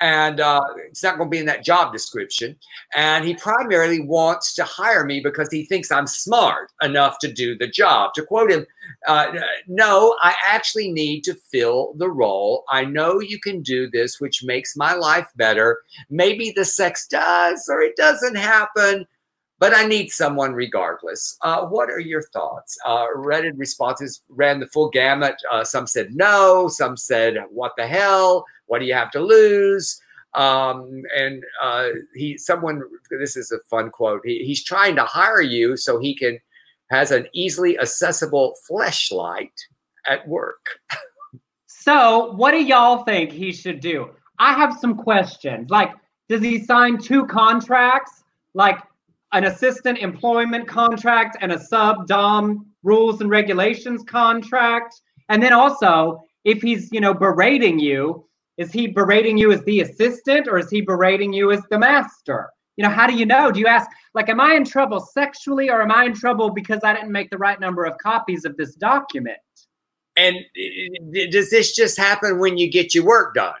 and uh, it's not going to be in that job description. And he primarily wants to hire me because he thinks I'm smart enough to do the job. To quote him, uh, no, I actually need to fill the role. I know you can do this, which makes my life better. Maybe the sex does or it doesn't happen. But I need someone regardless. Uh, what are your thoughts? Uh, Reddit responses ran the full gamut. Uh, some said no, some said, what the hell? What do you have to lose? Um, and uh, he, someone, this is a fun quote. He, he's trying to hire you so he can has an easily accessible fleshlight at work. so, what do y'all think he should do? I have some questions. Like, does he sign two contracts? Like an assistant employment contract and a sub dom rules and regulations contract? And then also, if he's, you know, berating you, is he berating you as the assistant or is he berating you as the master? You know, how do you know? Do you ask, like, am I in trouble sexually or am I in trouble because I didn't make the right number of copies of this document? And uh, uh, does this just happen when you get your work done?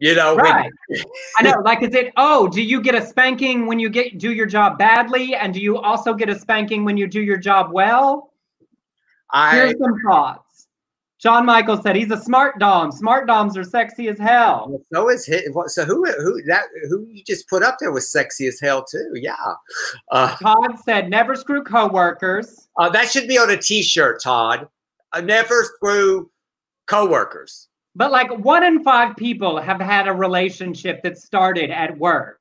You know, right? When- I know. Like, is it? Oh, do you get a spanking when you get do your job badly, and do you also get a spanking when you do your job well? I, Here's some thoughts. John Michael said he's a smart dom. Smart doms are sexy as hell. So is his, so who who that who you just put up there was sexy as hell too. Yeah. Uh, Todd said never screw coworkers. Uh, that should be on a T-shirt, Todd. Uh, never screw coworkers. But like one in five people have had a relationship that started at work.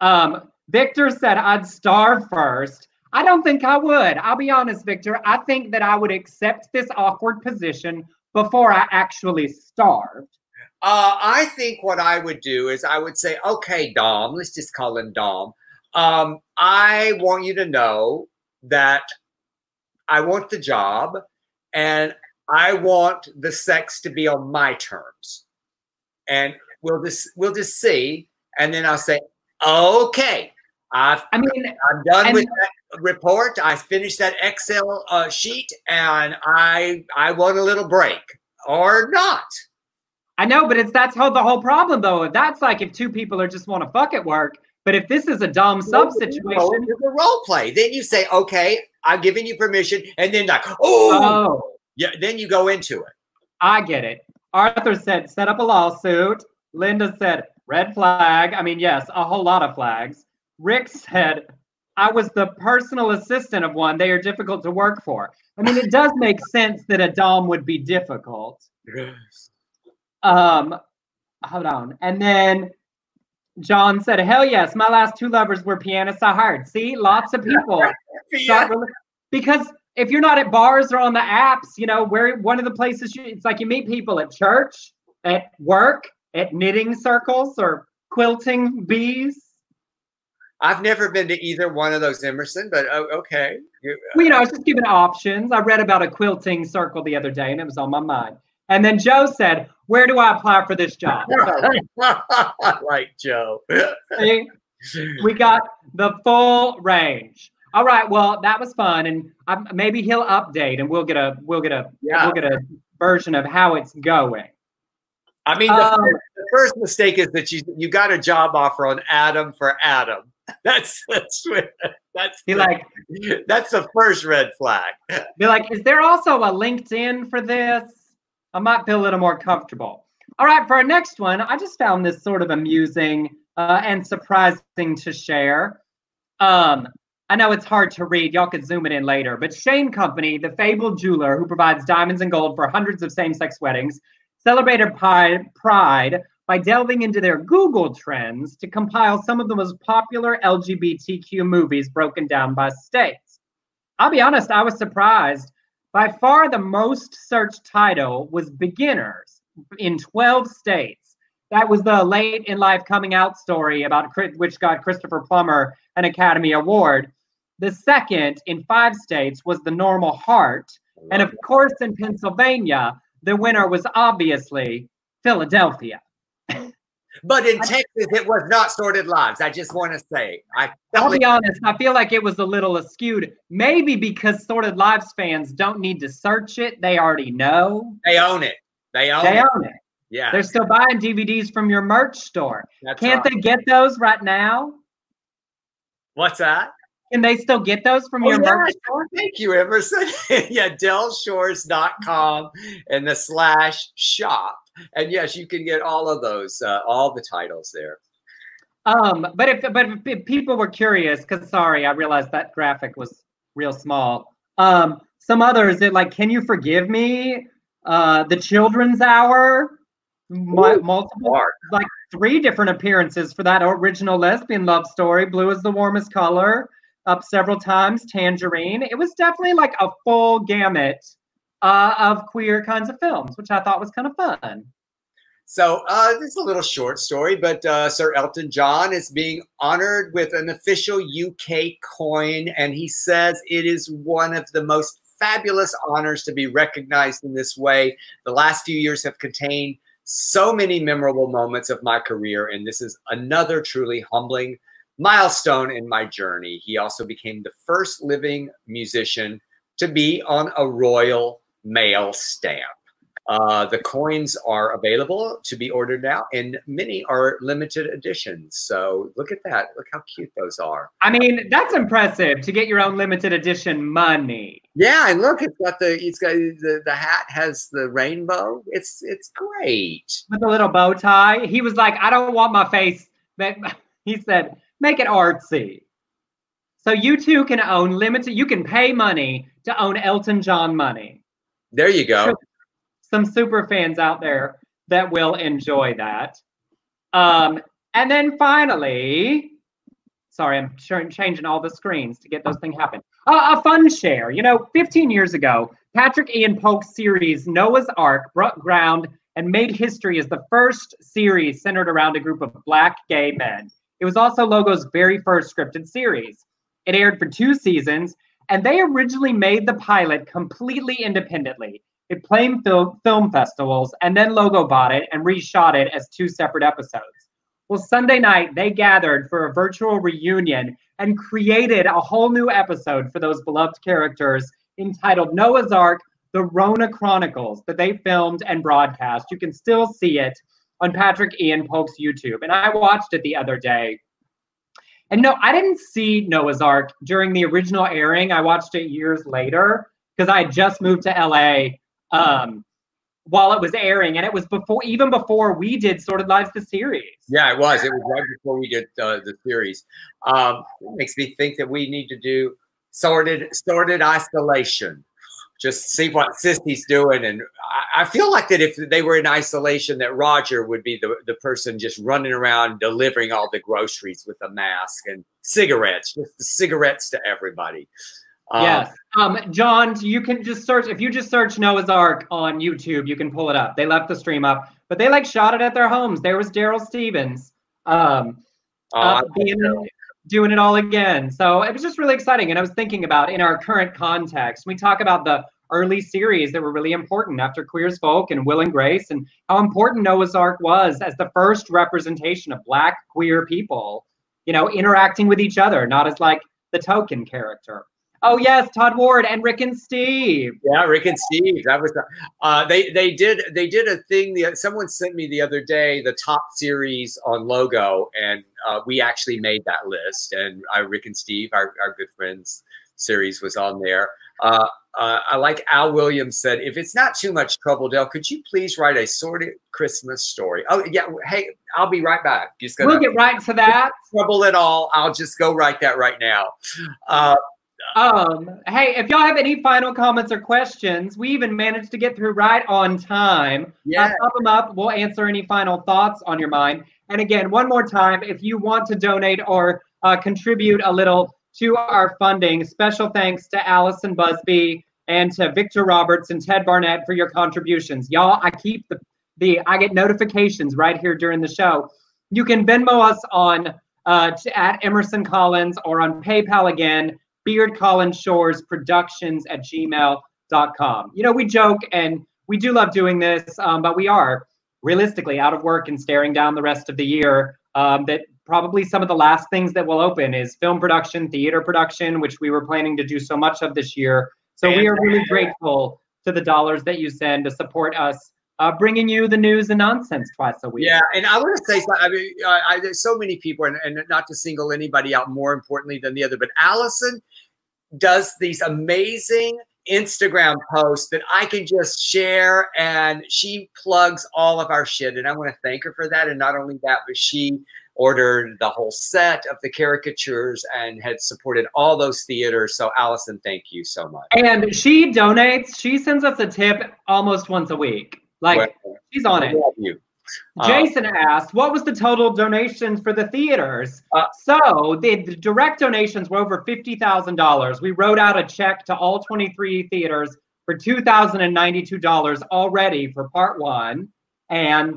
Um, Victor said I'd starve first. I don't think I would. I'll be honest, Victor. I think that I would accept this awkward position before I actually starved. Uh, I think what I would do is I would say, okay, Dom, let's just call him Dom. Um, I want you to know that I want the job and I want the sex to be on my terms. And we'll just we'll just see. And then I'll say, okay, I've I mean, I'm done and- with that report. I finished that Excel uh, sheet, and I I want a little break or not. I know, but it's that's how the whole problem though. That's like if two people are just want to fuck at work. But if this is a dom sub situation, It's a role play. Then you say, okay, I'm giving you permission, and then like, oh, oh, yeah. Then you go into it. I get it. Arthur said, set up a lawsuit. Linda said, red flag. I mean, yes, a whole lot of flags. Rick said, I was the personal assistant of one. They are difficult to work for. I mean, it does make sense that a Dom would be difficult. Yes. Um, hold on. And then John said, hell yes, my last two lovers were pianists I hired. See, lots of people. Yeah. because if you're not at bars or on the apps, you know, where one of the places you, it's like you meet people at church, at work, at knitting circles or quilting bees. I've never been to either one of those Emerson, but oh, okay. You- uh, Well, you know, I was just giving options. I read about a quilting circle the other day and it was on my mind. And then Joe said, Where do I apply for this job? I Joe. see, we got the full range. All right, well, that was fun, and um, maybe he'll update, and we'll get a we'll get a Yeah. we'll get a version of how it's going. I mean, the, Um, first, the first mistake is that you you got a job offer on Adam for Adam. That's that's that's Be the, like, that's the first red flag. Be like, is there also a LinkedIn for this? I might feel a little more comfortable. All right, for our next one, I just found this sort of amusing uh, and surprising to share. Um, I know it's hard to read. Y'all could zoom it in later. But Shane Company, the fabled jeweler who provides diamonds and gold for hundreds of same-sex weddings, celebrated Pride, Pride by delving into their Google trends to compile some of the most popular LGBTQ movies broken down by states. I'll be honest, I was surprised. By far, the most searched title was Beginners in 12 states. That was the late in life coming out story about which got Christopher Plummer an Academy Award. The second in five states was The Normal Heart. And of course, in Pennsylvania, the winner was obviously Philadelphia. But in Texas, it was not sordid lives. I just want to say, I I'll be honest, I feel like it was a little askewed. Maybe because Sordid Lives fans don't need to search it, they already know. they own it. They own They it. own it. Yeah, They're still buying DVDs from your merch store. that's Can't right. they get those right now? What's that? Can they still get those from Oh, your yeah, merch sure. Thank you, Emerson. yeah, delshores.com and the slash shop. And yes, you can get all of those, uh, all the titles there. Um, but if but if, people were curious, because sorry, I realized that graphic was real small. Um, some others, it like, can you forgive me? Uh, the Children's Hour, Ooh, multiple, Mark. like three different appearances for that original lesbian love story. Blue is the warmest color, up several times. Tangerine. It was definitely like a full gamut uh, of queer kinds of films, which I thought was kind of fun. So uh, this is a little short story, but uh, Sir Elton John is being honored with an official UK coin, and he says it is one of the most fabulous honors to be recognized in this way. The last few years have contained so many memorable moments of my career, and this is another truly humbling milestone in my journey. He also became the first living musician to be on a royal mail stamp. Uh, the coins are available to be ordered now, and many are limited editions. So look at that. Look how cute those are. I mean, that's impressive to get your own limited edition money. Yeah, and look, it's got the it's got the, the hat has the rainbow. It's it's great. with a little bow tie. He was like, I don't want my face. But he said, make it artsy. So you too can own limited. You can pay money to own Elton John money. There you go. Some super fans out there that will enjoy that. Um, and then finally, sorry, I'm ch- changing all the screens to get those things happen. Uh, a fun share. You know, 15 years ago, Patrick Ian Polk's series Noah's Arc broke ground and made history as the first series centered around a group of black gay men. It was also Logo's very first scripted series. It aired for two seasons, and they originally made the pilot completely independently. It played film, film festivals, and then Logo bought it and reshot it as two separate episodes. Well, Sunday night, they gathered for a virtual reunion and created a whole new episode for those beloved characters entitled Noah's Arc The Rona Chronicles that they filmed and broadcast. You can still see it on Patrick Ian Polk's YouTube. And I watched it the other day. And no, I didn't see Noah's Arc during the original airing. I watched it years later because I had just moved to LA um, while it was airing, and it was before, even before we did Sordid Lives the series. Yeah, it was. It was right before we did uh, the series. Um, makes me think that we need to do sordid sordid isolation. Just see what Sissy's doing, and I, I feel like that if they were in isolation, that Roger would be the the person just running around delivering all the groceries with a mask and cigarettes, just the cigarettes to everybody. Yes. Um, John, you can just search if you just search Noah's Arc on YouTube, you can pull it up. They left the stream up, but they like shot it at their homes. There was Darryl Stephens um, oh, uh, being, doing it all again. So it was just really exciting. And I was thinking about in our current context, we talk about the early series that were really important after Queer as Folk and Will and Grace, and how important Noah's Arc was as the first representation of Black queer people, you know, interacting with each other, not as like the token character. Oh yes, Todd Ward and Rick and Steve. Yeah, Rick and Steve. That was uh, they they did they did a thing. The someone sent me the other day the top series on Logo, and uh, we actually made that list. And uh, Rick and Steve, our, our good friends series, was on there. Uh, uh, I like Al Williams said, if it's not too much trouble, Dale, could you please write a sordid Christmas story? Oh yeah, hey, I'll be right back. Just gonna, we'll get right to that. Trouble at all? I'll just go write that right now. Uh, um, hey, if y'all have any final comments or questions, we even managed to get through right on time. Yeah. Uh, pop them up. We'll answer any final thoughts on your mind. And again, one more time, if you want to donate or uh, contribute a little to our funding, special thanks to Allison Busby and to Victor Roberts and Ted Barnett for your contributions. Y'all, I keep the, the I get notifications right here during the show. You can Venmo us on uh, at Emerson Collins or on PayPal again Beard Collins Shores Productions at gmail.com. You know, we joke and we do love doing this, um, but we are realistically out of work and staring down the rest of the year. Um, that probably some of the last things that will open is film production, theater production, which we were planning to do so much of this year. So we are really grateful to the dollars that you send to support us uh, bringing you the news and nonsense twice a week. Yeah, and I want to say, I mean, I, I, there's so many people, and, and not to single anybody out more importantly than the other, but Allison does these amazing Instagram posts that I can just share, and she plugs all of our shit, and I want to thank her for that. And not only that, but she ordered the whole set of the caricatures and had supported all those theaters. So, Allison, thank you so much. And she donates. She sends us a tip almost once a week. Like well, she's on it. You. Uh, Jason asked, "What was the total donations for the theaters?" Uh, so the, the, direct donations were over fifty thousand dollars. We wrote out a check to all twenty-three theaters for two thousand and ninety-two dollars already for part one, and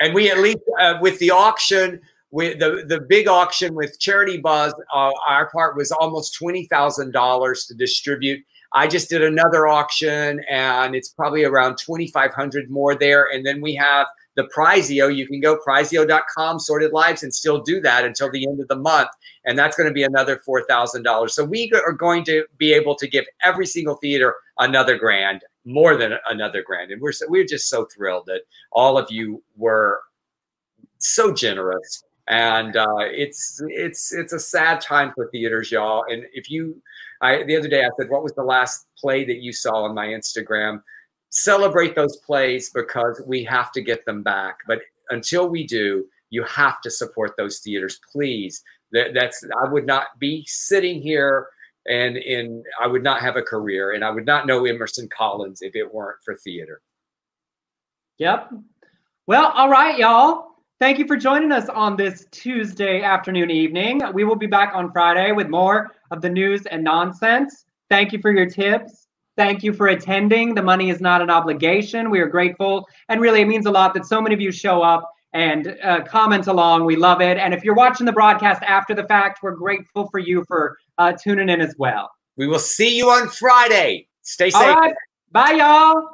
and we at least uh, with the auction. With the, the big auction with Charity Buzz, uh, our part was almost twenty thousand dollars to distribute I just did another auction and it's probably around 2,500 more there. And then we have the Prizeo. You can go prizeo.com, sordid lives, and still do that until the end of the month. And that's going to be another $4,000. So we are going to be able to give every single theater another grand, more than another grand. And we're, so, we're just so thrilled that all of you were so generous and uh, it's it's it's a sad time for theaters, y'all. And if you, I the other day I said, what was the last play that you saw on my Instagram? Celebrate those plays because we have to get them back. But until we do, you have to support those theaters, please. That, that's I would not be sitting here and in I would not have a career and I would not know Emerson Collins if it weren't for theater. Yep. Well, all right, y'all. Thank you for joining us on this Tuesday afternoon evening. We will be back on Friday with more of the news and nonsense. Thank you for your tips. Thank you for attending. The money is not an obligation. We are grateful. And really, it means a lot that so many of you show up and uh, comment along. We love it. And if you're watching the broadcast after the fact, we're grateful for you for uh, tuning in as well. We will see you on Friday. Stay safe. Bye, y'all.